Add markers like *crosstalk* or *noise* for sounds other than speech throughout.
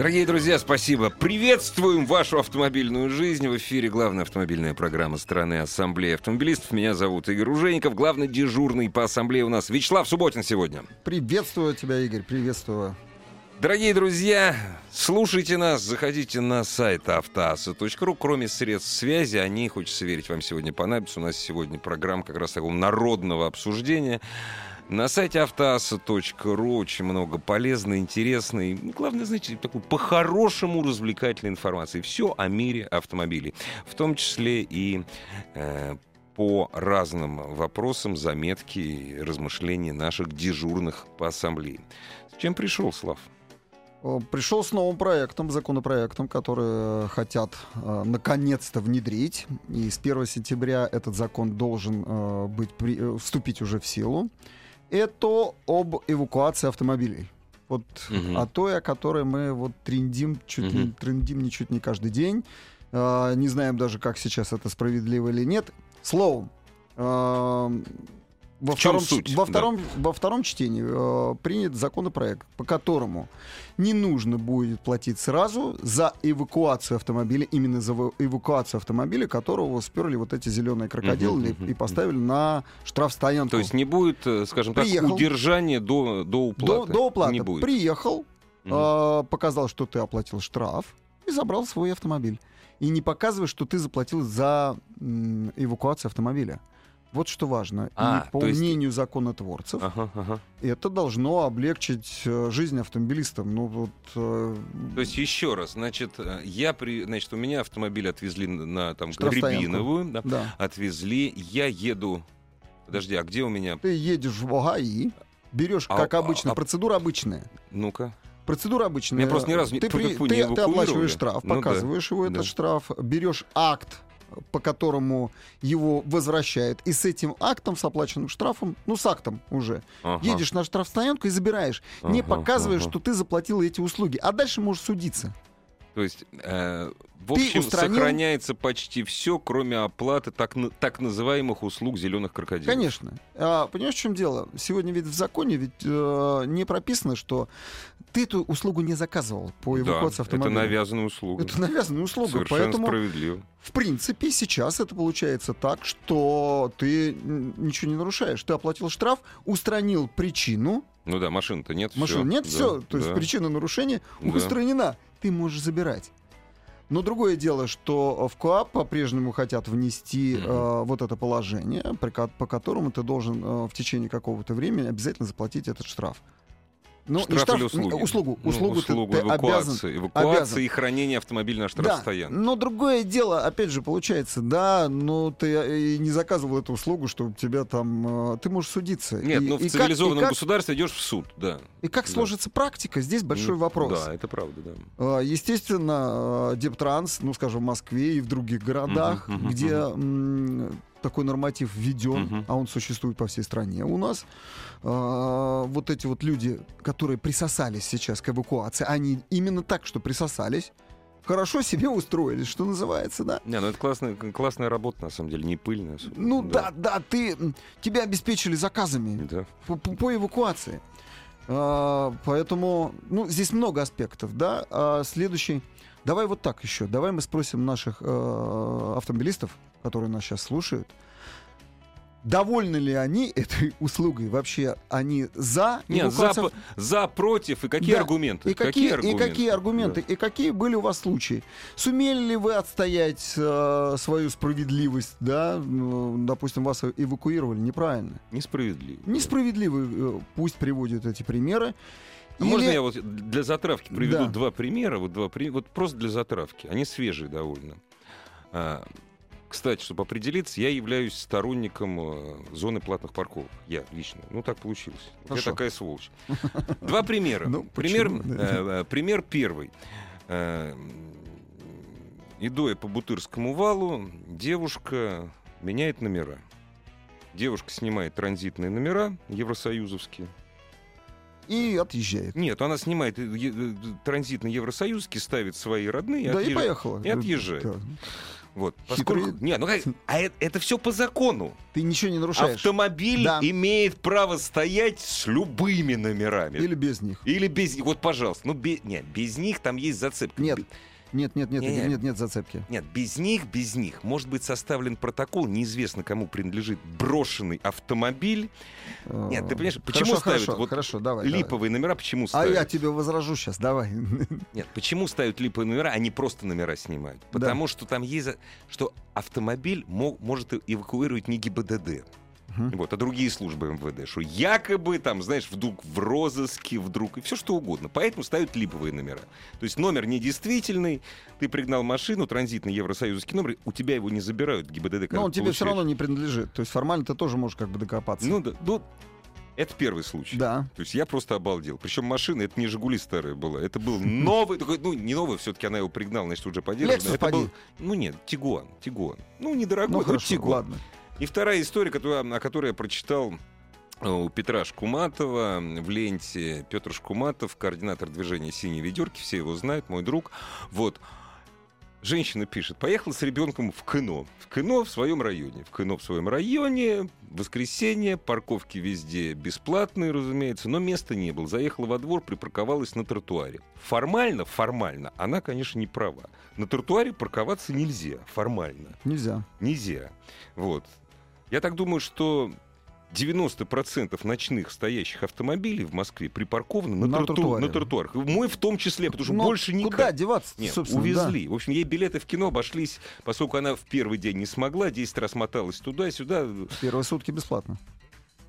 Дорогие друзья, спасибо. Приветствуем вашу автомобильную жизнь. В эфире главная автомобильная программа страны Ассамблеи автомобилистов. Меня зовут Игорь Ужеников. Главный дежурный по ассамблее у нас Вячеслав Субботин сегодня. Приветствую тебя, Игорь, приветствую. Дорогие друзья, слушайте нас, заходите на сайт автоаса.ру. Кроме средств связи, они, хочется верить, вам сегодня понадобятся. У нас сегодня программа как раз такого народного обсуждения. На сайте автоаса.ру очень много полезной, интересной, ну, главное, знаете, такой по-хорошему развлекательной информации. Все о мире автомобилей. В том числе и э, по разным вопросам заметки и размышления наших дежурных по ассамблее. С чем пришел, Слав? Пришел с новым проектом, законопроектом, который хотят э, наконец-то внедрить. И с 1 сентября этот закон должен э, быть, при, э, вступить уже в силу это об эвакуации автомобилей. Вот угу. о той, о которой мы вот трендим, чуть угу. не, трендим ничуть не каждый день. Э, не знаем даже, как сейчас это справедливо или нет. Словом, э, во, втором, суть? Во, втором, да. во втором чтении э, принят законопроект, по которому не нужно будет платить сразу за эвакуацию автомобиля, именно за эвакуацию автомобиля, которого сперли вот эти зеленые крокодилы uh-huh, uh-huh, и поставили uh-huh. на штрафстоянку. То есть не будет, э, скажем так, Приехал, удержания до, до уплаты? До, до уплаты. Не будет. Приехал, uh-huh. э, показал, что ты оплатил штраф и забрал свой автомобиль. И не показывай, что ты заплатил за эвакуацию автомобиля. Вот что важно. А, и по есть... мнению законотворцев, ага, ага. это должно облегчить э, жизнь автомобилистам. Ну, вот, э... То есть еще раз, значит, э, я при, значит, у меня автомобиль отвезли на там Гребиновую, да, да. отвезли, я еду. Подожди, а где у меня? Ты едешь в ОГАИ, берешь, а, как обычно, а, процедура обычная. Ну-ка. Процедура обычная. Я просто ни разу ты, при, ты, ты оплачиваешь штраф, ну, показываешь да. его этот да. штраф, берешь акт по которому его возвращает, и с этим актом, с оплаченным штрафом, ну, с актом уже, ага. едешь на штрафстоянку и забираешь, ага, не показываешь, ага. что ты заплатил эти услуги, а дальше можешь судиться. То есть, э, в общем, устранил... сохраняется почти все, кроме оплаты так, так называемых услуг зеленых крокодилов. Конечно. А, понимаешь, в чем дело? Сегодня ведь в законе ведь э, не прописано, что ты эту услугу не заказывал по эвакуации да, автомобиля. Это навязанная услуга. Это навязанная услуга. Совершенно поэтому, справедливо. В принципе, сейчас это получается так, что ты ничего не нарушаешь. Ты оплатил штраф, устранил причину. Ну да, машины-то нет. Машин нет, да, все. То да. есть причина нарушения да. устранена. Ты можешь забирать. Но другое дело, что в КОАП по-прежнему хотят внести mm-hmm. э, вот это положение, по которому ты должен э, в течение какого-то времени обязательно заплатить этот штраф. Ну, штраф, штраф или услуги? Услугу. Ну, услугу, услугу ты, эвакуации, ты эвакуации обязан. и хранения автомобиля на штрафстоянке. Да, но другое дело, опять же, получается, да, но ты э, не заказывал эту услугу, чтобы тебя там... Э, ты можешь судиться. Нет, и, ну в цивилизованном как, государстве идешь в суд, да. И как да. сложится практика, здесь большой вопрос. Да, это правда, да. Э, естественно, Дептранс, ну, скажем, в Москве и в других городах, uh-huh, uh-huh, где uh-huh такой норматив введен, угу. а он существует по всей стране у нас. А, вот эти вот люди, которые присосались сейчас к эвакуации, они именно так, что присосались, хорошо себе устроились, что называется, да. Не, ну это классная, классная работа, на самом деле, не пыльная. Ну да, да, да ты, тебя обеспечили заказами да. по, по, по эвакуации. А, поэтому, ну, здесь много аспектов, да. А следующий, давай вот так еще, давай мы спросим наших э, автомобилистов, которые нас сейчас слушают, довольны ли они этой *laughs* услугой? Вообще они за? Нет, за, за, против. И какие да. аргументы? И какие, какие аргументы? И какие аргументы? Да. И какие были у вас случаи? Сумели ли вы отстоять э, свою справедливость? Да, ну, допустим, вас эвакуировали неправильно. Несправедливо. Несправедливо. Э, пусть приводят эти примеры. А Или... Можно я вот для затравки приведу да. два примера? Вот, два, вот просто для затравки. Они свежие довольно. А, кстати, чтобы определиться, я являюсь сторонником э, зоны платных парковок. Я лично. Ну, так получилось. Хорошо. Я такая сволочь. *laughs* Два примера. Ну, пример, э, э, пример первый. Э, иду я по Бутырскому валу, девушка меняет номера. Девушка снимает транзитные номера евросоюзовские и отъезжает. Нет, она снимает э, э, транзит на Евросоюзки, ставит свои родные Да, и отъезж- поехала. и отъезжает. Да. Вот. Хитрый. Поскольку... Не, ну как- а это, это все по закону. Ты ничего не нарушаешь. Автомобиль Да. имеет право стоять с любыми номерами. Или без них. Или без них. Вот, пожалуйста. Ну, без... Нет, без них там есть зацепка. Нет. Нет, нет, нет. Игорь, нет, нет зацепки. Нет, без них, без них может быть составлен протокол, неизвестно кому принадлежит брошенный автомобиль. Нет, ты понимаешь, почему хорошо, ставят хорошо, вот хорошо, давай, давай. липовые номера, почему А ставят? я тебе возражу сейчас, давай. *laughs* Нет, почему ставят липовые номера, а не просто номера снимают? Да. Потому что там есть, что автомобиль мо- может эвакуировать не ГИБДД. Мгм. Вот, а другие службы МВД, что якобы там, знаешь, вдруг в розыске, вдруг, и все что угодно. Поэтому ставят липовые номера. То есть номер недействительный, ты пригнал машину, транзитный евросоюзский номер, у тебя его не забирают ГИБДД. Но он тебе все равно не принадлежит. То есть формально ты тоже можешь как бы докопаться. Ну да, ну, это первый случай. да. То есть я просто обалдел. Причем машина, это не «Жигули» старая была. Это был новый, такой, ну, не новый, все-таки она его пригнала, значит, уже подержана. Это был, поди. ну нет, Тигуан, Тигуан. Ну, недорогой, Ну но хорошо, Тигуан. ладно. И вторая история, которую- о которой я прочитал э, у Петра Шкуматова в ленте. Петр Шкуматов, координатор движения «Синие ведерки», все его знают, мой друг. Вот. Женщина пишет, поехала с ребенком в кино. В кино в своем районе. В кино в своем районе, воскресенье, парковки везде бесплатные, разумеется, но места не было. Заехала во двор, припарковалась на тротуаре. Формально, формально, она, конечно, не права. На тротуаре парковаться нельзя, формально. Нельзя. Нельзя. Вот. Я так думаю, что 90% ночных стоящих автомобилей в Москве припаркованы на, На троту- тротуаре. на тротуарах. Мой в том числе, потому что Но больше никак. Куда деваться, Нет, собственно, увезли. В общем, ей билеты в кино обошлись, поскольку она в первый день не смогла, 10 раз моталась туда-сюда. да. Первые сутки бесплатно.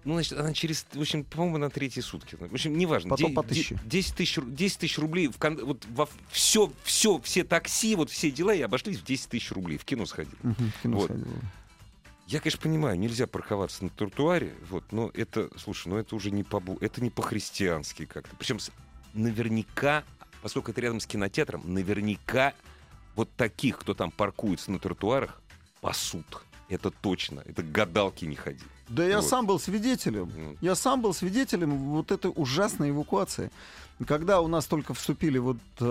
Ну, значит, она через, в общем, по-моему, на третьи сутки. В общем, неважно. Потом Де- по тысяче. 10 тысяч, ру- 10 тысяч рублей. В кон- вот во все, все, все такси, вот все дела и обошлись в 10 тысяч рублей. В кино сходили. Мгм, в кино Вот. сходила. Я, конечно, понимаю, нельзя парковаться на тротуаре, вот, но это, слушай, ну это уже не по это не по-христиански как-то. Причем наверняка, поскольку это рядом с кинотеатром, наверняка вот таких, кто там паркуется на тротуарах, пасут. Это точно. Это к гадалке не ходи. Да я Вот. сам был свидетелем. Ну, Я сам был свидетелем вот этой ужасной эвакуации. Когда у нас только вступили вот, э,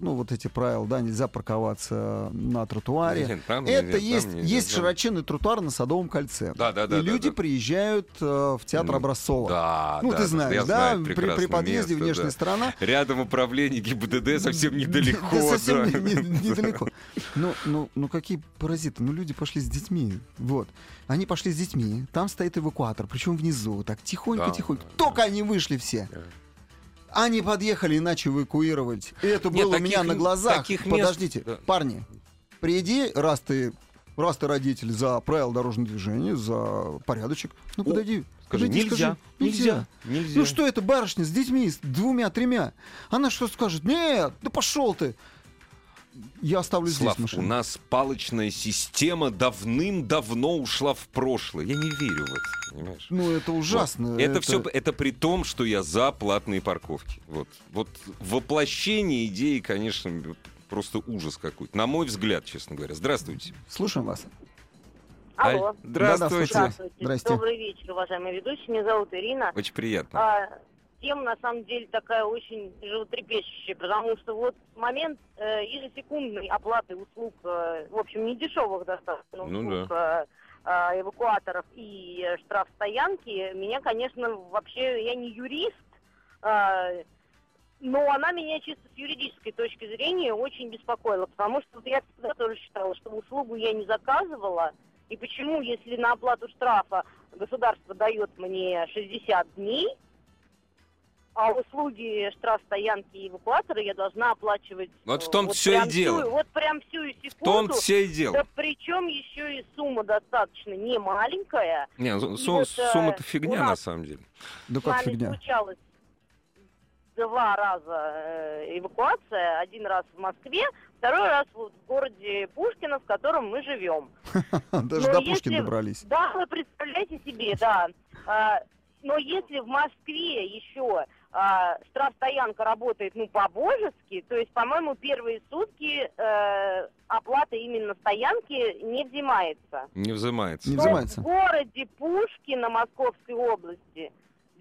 ну, вот эти правила, да, нельзя парковаться на тротуаре. нет, там Это нельзя, там есть, нельзя, есть там- широченный тротуар на Садовом кольце. Да, да, да. и да, люди да. приезжают э, в театр Ну, Образцова. Да, ну, да, ты знаешь, да, знаю при, при подъезде место, внешняя да. сторона. Рядом управление ГИБДД совсем недалеко. Да, совсем да. не- не- *laughs* недалеко. Ну, ну, ну какие паразиты? Ну, люди пошли с детьми. Вот. Они пошли с детьми. Там стоит эвакуатор, причем внизу. Так тихонько-тихонько. Да, да, Только они вышли все. Да. Они подъехали иначе эвакуировать. И это Нет, было у таких меня на глазах. таких мест- Подождите, да. парни, приди, раз ты, раз ты родитель за правила дорожного движения, за порядочек, ну О, подойди. Скажи, нельзя, скажи, нельзя, нельзя. Ну что это барышня с детьми, с двумя-тремя? Она что скажет? Нет, да пошел ты. Я оставлю Слав, здесь машину. у нас палочная система давным-давно ушла в прошлое. Я не верю в это, понимаешь? Ну это ужасно. Вот. Это, все, это при том, что я за платные парковки. Вот, вот воплощение идеи, конечно, просто ужас какой-то. На мой взгляд, честно говоря. Здравствуйте. Слушаем вас. Алло. Здравствуйте. Здравствуйте. Здрасте. Добрый вечер, уважаемые ведущие. Меня зовут Ирина. Очень приятно. А, тема, на самом деле, такая очень животрепещущая, потому что вот момент э, ежесекундной оплаты услуг, э, в общем, не дешевых достаточно Ну услуг э, э, эвакуаторов и э, штрафстоянки, меня, конечно, вообще, я не юрист, э, но она меня чисто с юридической точки зрения очень беспокоила, потому что я всегда тоже считала, что услугу я не заказывала, и почему, если на оплату штрафа государство дает мне 60 дней, а услуги штрафстоянки и эвакуатора я должна оплачивать... Вот в э, том-то всё и прям дело. всю- вот прям всю В секунду. том все и дело. Да причем еще и сумма достаточно не маленькая. Не, ну, И су- вот, э, сумма-то фигня на самом деле. Да как фигня. случалось два раза э, эвакуация. Один раз в Москве, второй раз вот в городе Пушкино, в котором мы живем. *laughs* Даже до Пушкина добрались. Да, вы представляете себе, да. А, но если в Москве еще а, штрафстоянка работает, ну, по-божески, то есть, по-моему, первые сутки э, оплата именно стоянки не взимается. Не взимается. Не То взимается. в городе Пушкино Московской области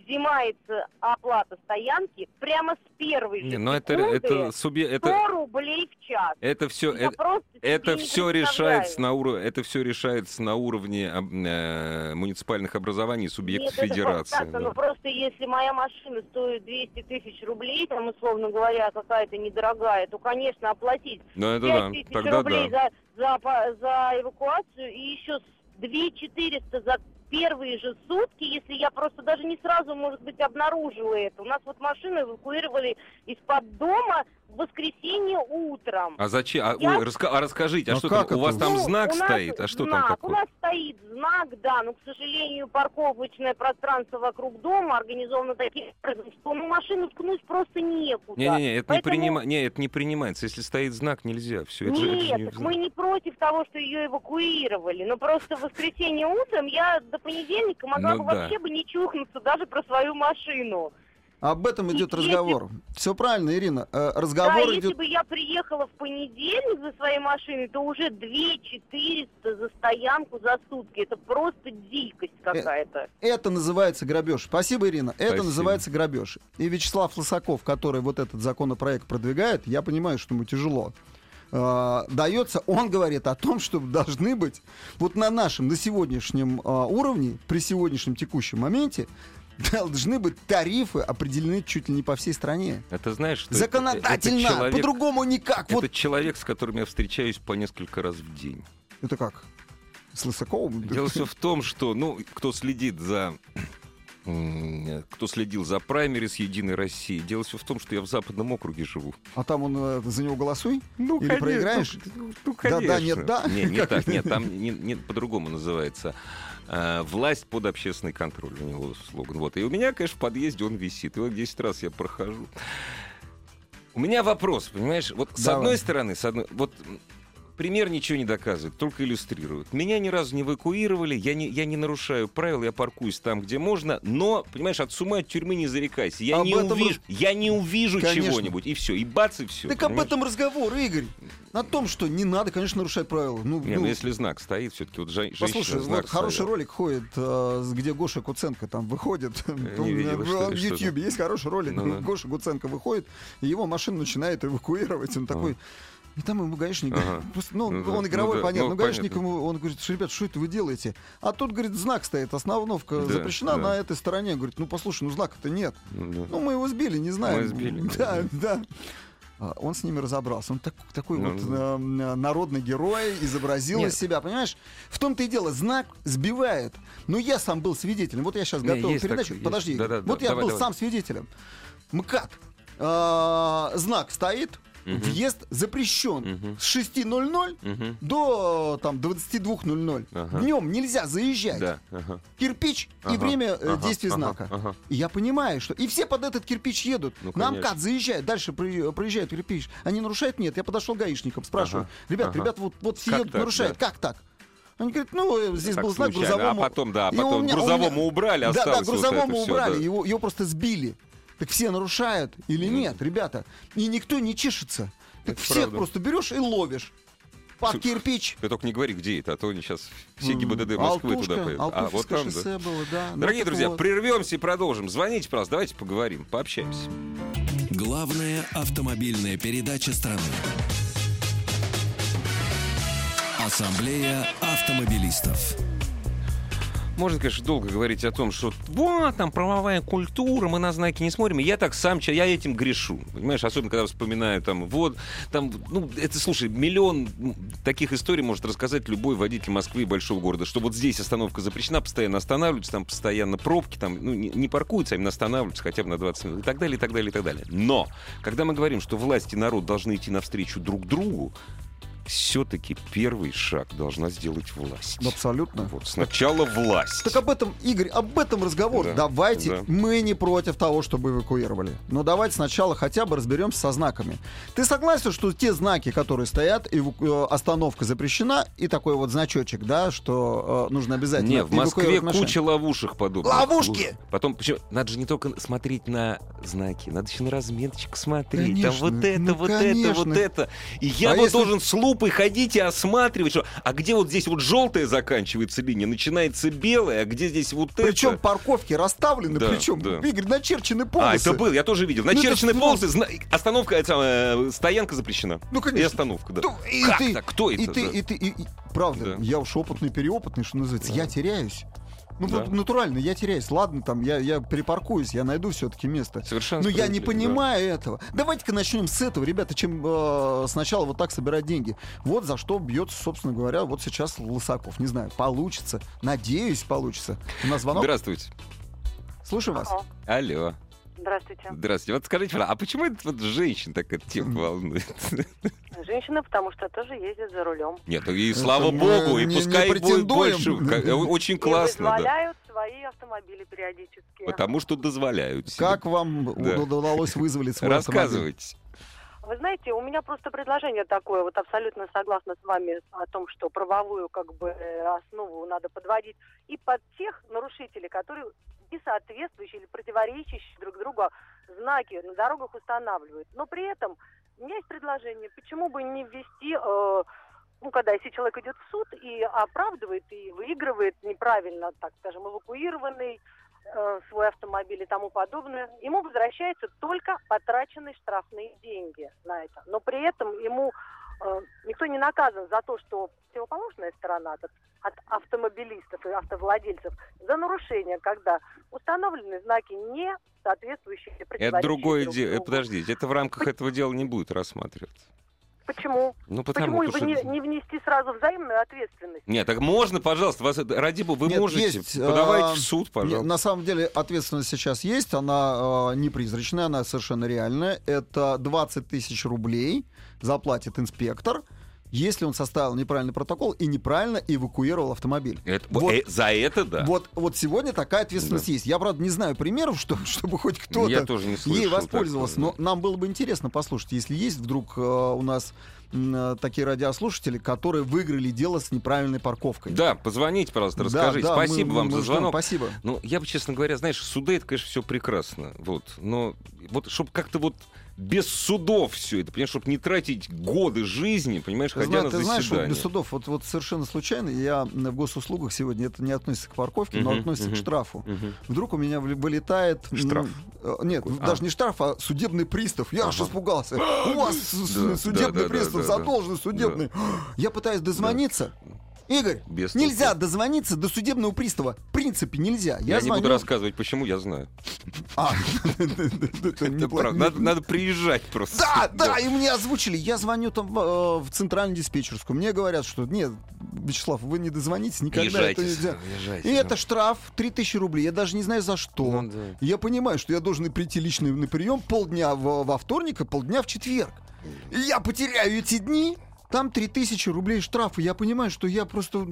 взимается оплата стоянки прямо с первой же Не, но это, это, субъе- это, 100 рублей в час. это все, Я себе Это не все решается на уровне, это все решается на уровне э, муниципальных образований субъектов Нет, это федерации. так-то, да. ну просто если моя машина стоит 200 тысяч рублей, там, условно говоря, какая-то недорогая, то, конечно, оплатить Ну, это 5 да, тысяч тогда рублей да. за, за, за эвакуацию и еще 2 400 за первые же сутки, если я просто даже не сразу, может быть, обнаружила это. У нас вот машину эвакуировали из-под дома в воскресенье утром. А зачем? А, Я- ой, раска- а расскажите, а Ну, что как там? У это? вас там Ну, знак у нас стоит? А что там знак. У такое? нас стоит знак, да, но, к сожалению, парковочное пространство вокруг дома организовано таким образом, что ну, машину ткнуть просто некуда. Не-не-не, это, не Поэтому- принима... не, это не принимается. Если стоит знак, нельзя. Все, это же, это же Нет, не мы не против того, что ее эвакуировали. Но просто в воскресенье утром я до понедельника могла Ну бы да. вообще бы не чухнуться даже про свою машину. Об этом идет Если- разговор. Все правильно, Ирина. Э, да, Разговор если идет... бы я приехала в понедельник за своей машиной, то уже 2 400 за стоянку за сутки. Это просто дикость какая-то. Это называется грабеж. Спасибо, Ирина. Это Спасибо. называется грабеж. И Вячеслав Лысаков, который вот этот законопроект продвигает, я понимаю, что ему тяжело. э, дается, он говорит о том, что должны быть вот на нашем, на сегодняшнем э, уровне, при сегодняшнем текущем моменте, должны быть тарифы определены чуть ли не по всей стране. Это знаешь, что это- Законодательно, это человек, по-другому никак. это Вот человек, с которым я встречаюсь по несколько раз в день. это как? С Лысаковым? Дело все в том, что, ну, кто следит за кто следил за праймерис Единой России, дело все в том, что я в Западном округе живу. А там он э, за него голосуй? Ну, Или проиграешь? Ну, ну, Да, да, конечно. нет, да? Не, не так, нет, там не, не- по-другому называется. А, власть под общественный контроль у него слоган. Вот. И у меня, конечно, в подъезде он висит. Его 10 раз я прохожу. У меня вопрос, понимаешь? Вот с Давай. одной стороны, с одной, вот пример ничего не доказывает, только иллюстрирует. Меня ни разу не эвакуировали, я не, я не нарушаю правил, я паркуюсь там, где можно, но, понимаешь, от сумы, от тюрьмы не зарекайся. Я, Об не, этом увижу, я не увижу чего-нибудь, и все, и бац, и все. Так об этом разговор, Игорь. О том, что не надо, конечно, нарушать правила. Ну, Не, ну, ну если знак стоит, все-таки вот жен- женщина Послушай, знак вот хороший ставила. ролик ходит, э, где Гоша Куценко там выходит. *laughs* не видел, в Ютьюбе есть хороший ролик. Гоша Куценко выходит, и его машину начинает эвакуировать. Он такой... И там ему гаишник, Ага. просто, ну, Ну да, он игровой, ну да, понятно, ну, но гаишник понятно. ему, он говорит, что, ребят, что это вы делаете? А тут, говорит, знак стоит, остановка Да, запрещена да. на этой стороне. Говорит, ну, послушай, ну, знака-то нет. Ну, да. Ну, мы его сбили, не знаю. Мы сбили, Да, да. да. А, Он с ними разобрался. Он так- такой Ну, вот ну. э, народный герой, изобразил Нет. из себя. Понимаешь, в том-то и дело, знак сбивает. Но я сам был свидетелем. Вот я сейчас Не, готовил есть передачу. есть. Подожди. Да-да, вот да, я давай, был давай. сам свидетелем. МКАД. А, знак стоит, Мгм. въезд запрещен Мгм. с 6.00 Мгм. до там 22.00. Ага. Днем нельзя заезжать. Да, ага, Кирпич и Ага, время э, ага, действия ага, знака. ага. И я понимаю, что... И все под этот кирпич едут. Ну, На. МКАД заезжают, дальше проезжают кирпич. Они нарушают? Нет. Я подошел к гаишникам, спрашиваю. Ага, Ребят, ага. ребят, вот, вот все Как едут, так, нарушают. да? Как так? Они говорят, ну, э, здесь Так был знак случайно. грузовому... А потом, да, И потом меня- грузовому меня- убрали, Да, да, вот грузовому всё, убрали, да. его, его просто сбили. Так все нарушают или Ну, нет, ребята? И никто не чешется. Так Это всех правда. просто берешь и ловишь. Под кирпич. Ты только не говори, где это, а то они сейчас все ГИБДД Москвы Алтушка, туда поедут. А, вот там, да. было, да. Ну, Дорогие так друзья, вот. прервемся и продолжим. Звоните, пожалуйста, давайте поговорим, пообщаемся. Главная автомобильная передача страны. Ассамблея автомобилистов. Можно, конечно, долго говорить о том, что вот там правовая культура, мы на знаки не смотрим. И я так сам, я этим грешу. Понимаешь, особенно когда вспоминаю там, вот, там, ну, это, слушай, миллион таких историй может рассказать любой водитель Москвы и большого города, что вот здесь остановка запрещена, постоянно останавливаются, там постоянно пробки, там, ну, не, не паркуются, а именно останавливаются хотя бы на 20 минут и так далее, и так далее, и так далее. Но, когда мы говорим, что власть и народ должны идти навстречу друг другу, все-таки первый шаг должна сделать власть. Абсолютно. Вот, сначала власть. Так об этом, Игорь, об этом разговор. Да, давайте, да. мы не против того, чтобы эвакуировали. Но давайте сначала хотя бы разберемся со знаками. Ты согласен, что те знаки, которые стоят, эваку- э, остановка запрещена, и такой вот значочек, да, что э, нужно обязательно Не, в Москве куча ловушек подобных. Ловушки! Потом, почему, надо же не только смотреть на знаки, надо еще на разметочку смотреть. Конечно, Там вот это, ну, вот конечно. это, вот это. И я А вот если- должен с лупой группой ходить и осматривать, что, а где вот здесь вот желтая заканчивается линия, начинается белая, а где здесь вот Причем это? парковки расставлены, Да, причем, да. Игорь, начерчены полосы. А, это был, я тоже видел. Ну, это Начерченные ну, полосы, зна- остановка, это самое, стоянка запрещена. Ну, И конечно. остановка, да. Ну, и Как ты- так? Кто это? И ты, да? и ты, и- и- правда, Да. я уж опытный, переопытный, что называется, я теряюсь. Ну, Да. вот натурально, я теряюсь. Ладно, там, я, я припаркуюсь, я найду все-таки место. Совершенно Но я не понимаю этого. Давайте-ка начнем с этого, ребята, чем э, сначала вот так собирать деньги. Вот за что бьется, собственно говоря, вот сейчас Лысаков. Не знаю, получится. Надеюсь, получится. У нас да. звонок. Здравствуйте. Слушаю вас. Алло. Здравствуйте. Здравствуйте. Вот скажите, а почему это вот женщин так эта тема волнует? Женщина, потому что тоже ездит за рулем. Нет, и Это слава мы богу, и не- пускай не будет больше. Э, Очень И классно, да. свои автомобили периодически. Потому что дозволяют. себе. Как вам Да. уд- удалось вызволить свой автомобиль? Рассказывайте. Вы знаете, у меня просто предложение такое, вот абсолютно согласна с вами о том, что правовую как бы э, основу надо подводить и под тех нарушителей, которые не соответствующие или противоречащие друг другу знаки на дорогах устанавливают. Но при этом у меня есть предложение, почему бы не ввести, э, ну, когда если человек идет в суд и оправдывает, и выигрывает неправильно, так скажем, эвакуированный э, свой автомобиль и тому подобное, ему возвращаются только потраченные штрафные деньги на это. Но при этом ему никто не наказан за то, что противоположная сторона от, от автомобилистов и автовладельцев за нарушение, когда установлены знаки не соответствующие Это другое друг дело. другу. Подождите, это в рамках этого дела не будет рассматриваться. Почему? Ну, потому Почему что... бы не, не внести сразу взаимную ответственность? Нет, так можно, пожалуйста, вас, ради бога, вы Нет, можете, есть, подавайте а, в суд, Не, пожалуйста. На самом деле ответственность сейчас есть, она э, не призрачная, она совершенно реальная. Это 20 тысяч рублей заплатит инспектор, если он составил неправильный протокол и неправильно эвакуировал автомобиль. Это- вот- э, за это да. Вот, вот сегодня такая ответственность есть. Я, правда, не знаю примеров, *laughs* что, чтобы хоть кто-то Я тоже не слышал ей воспользовался. такого, Но нам было бы интересно послушать, если есть вдруг э, у нас э, такие радиослушатели, которые выиграли дело с неправильной парковкой. Да, позвоните, пожалуйста, Да, расскажите. да, Спасибо мы- вам мы за ждем. звонок. Спасибо. Ну, я бы, честно говоря, знаешь, суды это, конечно, все прекрасно. Вот. Но вот чтобы как-то вот без судов все это, понимаешь, чтобы не тратить годы жизни, понимаешь, Ты, ходя зна- на ты знаешь, вот заседание. без судов, вот, вот совершенно случайно, я в госуслугах сегодня, это не относится к парковке, но относится к штрафу. Вдруг у меня вылетает... Штраф? э, Нет, даже А. не штраф, а судебный пристав. Я аж Ага. испугался. *gasps* У вас Да, судебный да, пристав, да. задолженный судебный. *gasps* Я пытаюсь дозвониться. Игорь, Без нельзя толку. дозвониться до судебного пристава. В принципе, нельзя. Я, Я, не буду звоню- рассказывать, почему, я знаю. А. *laughs* Надо, приезжать просто. *laughs* Да, да, и мне озвучили. Я звоню там в, э, в центральную диспетчерскую. Мне говорят, что нет, Вячеслав, вы не дозвонитесь, никогда это нельзя. И это штраф 3000 рублей. Я даже не знаю за что. Ну. Я понимаю, что я должен прийти лично на прием полдня во вторник и полдня в четверг. И я потеряю эти дни. Там 3000 рублей штрафа. Я понимаю, что я просто...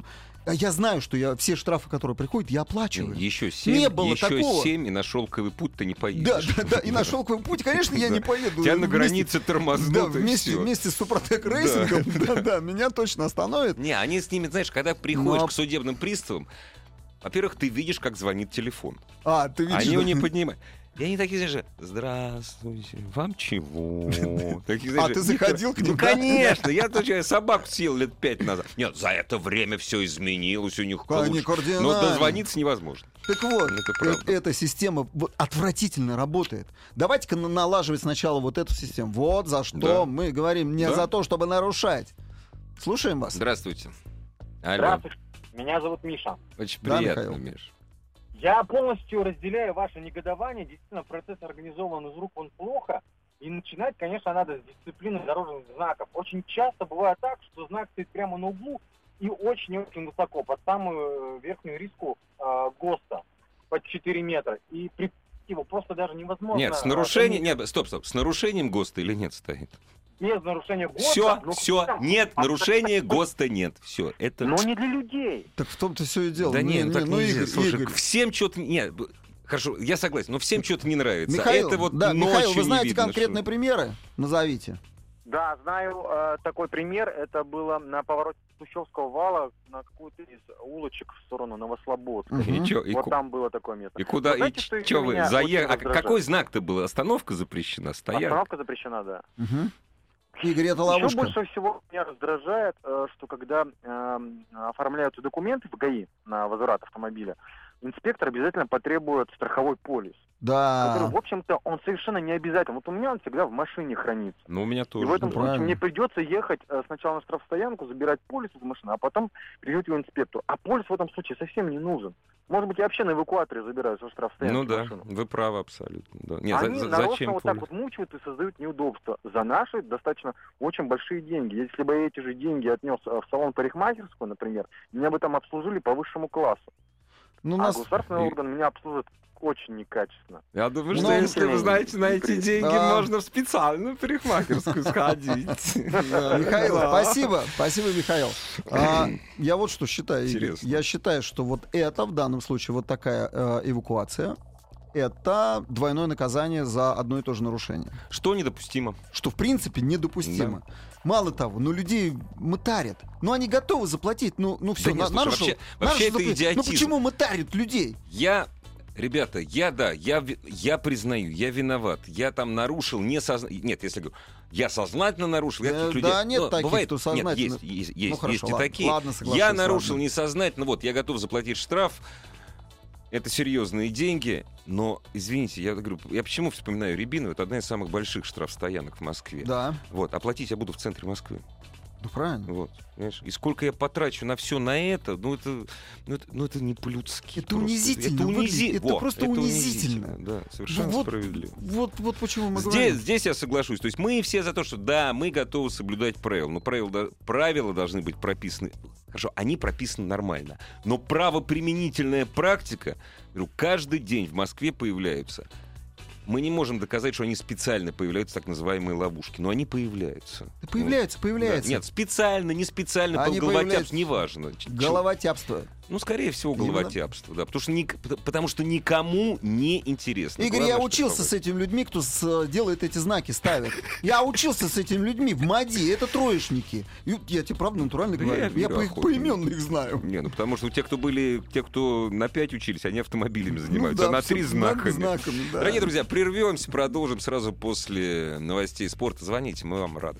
Я знаю, что я все штрафы, которые приходят, я оплачиваю. Еще семь, Не было еще такого. семь, и на шелковый путь ты не Да, поедешь. да, да. И на шелковый путь, конечно, я не поеду. Тебя на границе тормознут, Да, вместе, вместе с Супротек Рейсингом, *laughs* да, да, меня точно остановит. Не, они с ними, знаешь, когда приходишь к судебным приставам, во-первых, ты видишь, как звонит телефон. А, ты видишь... Они его да? не поднимают. И они такие, знаешь, здравствуйте, вам чего? *laughs* Такие, знаешь, А, ты заходил к ним, Ну, да? конечно, я *laughs* тоже собаку съел лет пять назад. Нет, за это время все изменилось, у них Они лучше. кардинально. Но дозвониться невозможно. Так вот, Это э- эта система отвратительно работает. Давайте-ка на- налаживать сначала вот эту систему. Вот за что Да. мы говорим, не Да. за то, чтобы нарушать. Слушаем вас. Здравствуйте. Алло. Здравствуйте, меня зовут Миша. Очень Да, приятно, Михаил? Миш. Я полностью разделяю ваше негодование. Действительно, процесс организован из рук вон плохо. И начинать, конечно, надо с дисциплины дорожных знаков. Очень часто бывает так, что знак стоит прямо на углу и очень-очень высоко, под самую э, верхнюю риску э, ГОСТа, под 4 метра. И при его просто даже невозможно... Нет, с э, нарушением... Нет, стоп, стоп. С нарушением ГОСТа или нет стоит? Без нарушения ГОСТа. Все, но все. этом- Нет, А- нарушения ГОСТа нет. Все, это... Но не для людей. Так в том-то все и дело. Да Не- нет, ну не, так ну, нельзя. Игорь, Слушай, Игорь. всем что-то... Нет, хорошо, я согласен, но всем что-то не нравится. Михаил, это вот да, Михаил, вы знаете видно, конкретные что- примеры? Назовите. Да, знаю э, такой пример. Это было на повороте Сущевского вала на какую-то из улочек в сторону Новослободска. Мгм. И чё, и, вот ку- там было такое место. и куда... Но И знаете, что что еще вы очень А какой знак-то был? Остановка запрещена? Стоять? Остановка запрещена, да. Мгм. Игорь, это Еще ловушка. больше всего меня раздражает, э, что когда э, оформляются документы в ГАИ на возврат автомобиля, инспектор обязательно потребует страховой полис, который, в Да. общем-то, он совершенно не обязательно. Вот у меня он всегда в машине хранится. Ну, у меня И тоже. в этом да. случае правильно. мне придется ехать э, сначала на штрафстоянку, забирать полис из машины, а потом приводить его инспектору. А полис в этом случае совсем не нужен. Может быть, я вообще на эвакуаторе забираю со штрафстоянки Ну да, машину. вы правы абсолютно. Да. Нет, Они за- нарочно зачем вот так полис? вот мучают и создают неудобства. За наши достаточно очень большие деньги. Если бы я эти же деньги отнес э, в салон парикмахерскую, например, меня бы там обслужили по высшему классу. Ну, А нас... государственный и- орган меня обслужит очень некачественно. Я думаю, Ну, что если вы знаете на эти деньги, Да. можно в специальную парикмахерскую *laughs* сходить. Михаил, спасибо, спасибо, Михаил. А, *clears throat* я вот что считаю, я считаю, что вот это в данном случае вот такая э, эвакуация, это двойное наказание за одно и то же нарушение, Что недопустимо? что в принципе недопустимо. Мало того, ну людей мытарят. Ну они готовы заплатить, ну, ну все, нет, слушай, нарушил. вообще- нарушил вообще это заплатить. идиотизм. Ну почему мытарят людей? Я, ребята, я, да, я, я признаю, я виноват. Я там нарушил несознательно. Нет, если говорю, я сознательно нарушил, я Да, таких да людей... нет Ну, таких, бывает, кто сознательно. Нет, есть, есть, есть, Ну, хорошо, есть и ладно, такие. ладно, я нарушил ладно. несознательно, вот, я готов заплатить штраф. Это серьезные деньги, но, извините, я говорю, я почему вспоминаю Рябину, это одна из самых больших штрафстоянок в Москве. Да, Вот, оплатить я буду в центре Москвы. Ну правильно. Вот, понимаешь? И сколько я потрачу на все на это, ну это, ну это, ну это не по-людски. Это просто. унизительно Это, унизи- это Во, просто унизительно. Да, совершенно вот, справедливо. Вот, вот почему мы Здесь, говорим. здесь я соглашусь. То есть мы все за то, что да, мы готовы соблюдать правила. Но правила, правила должны быть прописаны. Хорошо, они прописаны нормально. Но правоприменительная практика, говорю, каждый день в Москве появляются. Мы не можем доказать, что они специально появляются, так называемые ловушки. Но они появляются. Да появляется, Да, появляется. Нет, специально, не специально, Они по головотяпству, появляются. неважно. Головотяпство. Ну, скорее всего, головотяпство, да. Потому что, ник- потому что никому не интересно. Игорь, Главное, я учился с этими людьми, кто с- делает эти знаки, ставит. Я учился с этими людьми в МАДИ, это троечники. Я тебе правда натурально говорю. я по их поименно их знаю. Не, ну потому что те, кто были, те, кто на 5 учились, они автомобилями занимаются, Ну а да, на 3 абсолютно, знаками. знаками, да. Дорогие друзья, прервемся, продолжим сразу после новостей спорта. Звоните, мы вам рады.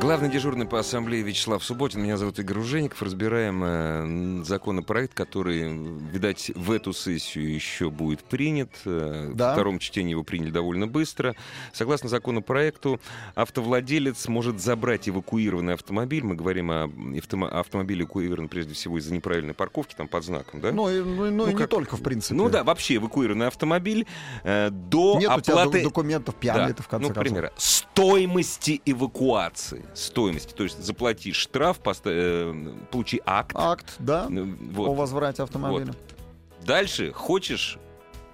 Главный дежурный по ассамблее Вячеслав Субботин. Меня зовут Игорь Ужеников. Разбираем э, законопроект, который, видать, в эту сессию еще будет принят. Э, Да. В втором чтении его приняли довольно быстро. Согласно законопроекту, автовладелец может забрать эвакуированный автомобиль. Мы говорим о автомо- автомобиле эвакуированном прежде всего из-за неправильной парковки, там под знаком, да? Ну, и, ну, ну, Ну, и не как- только, в принципе. Ну да, вообще эвакуированный автомобиль э, до Нет у тебя оплаты... документов пьяный Да. ты в конце ну, концов. примеру, стоимости эвакуации. Стоимости. То есть заплати штраф, поста- э, получи акт. Акт, да, Ну, о Вот. возврате автомобиля. Дальше хочешь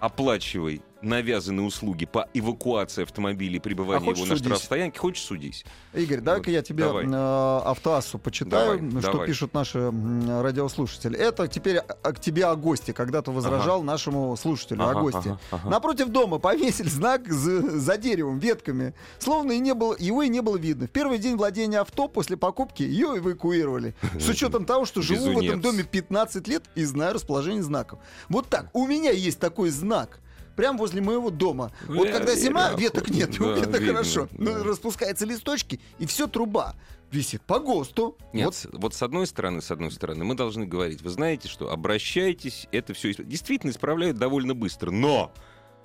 оплачивай навязанные услуги по эвакуации автомобиля и А его на судись? штрафстоянке, хочешь судись. Игорь, дай-ка Вот, я тебе давай. э, автоассу почитаю, Давай, что давай. пишут наши радиослушатели. Это теперь а, к тебе о гости, когда ты возражал нашему слушателю Ага, о гости. ага, ага. Напротив дома повесили знак за, за деревом, ветками. Словно и не было, его и не было видно. В первый день владения авто после покупки ее эвакуировали. С учетом того, что живу в этом доме 15 лет и знаю расположение знаков. Вот так. У меня есть такой знак. Прямо возле моего дома. Ну, вот я когда зима, верю, веток нет, да, это видно, хорошо. Ну, да. распускаются листочки, и все труба висит по ГОСТу. Нет, Вот с- вот с одной стороны, с одной стороны, мы должны говорить, вы знаете, что обращайтесь, это все действительно исправляют довольно быстро, но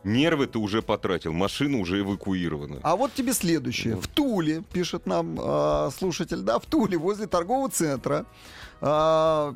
нервы ты уже потратил, машина уже эвакуирована. А вот тебе следующее. Ну. В Туле, пишет нам э, слушатель, да, в Туле, возле торгового центра, э,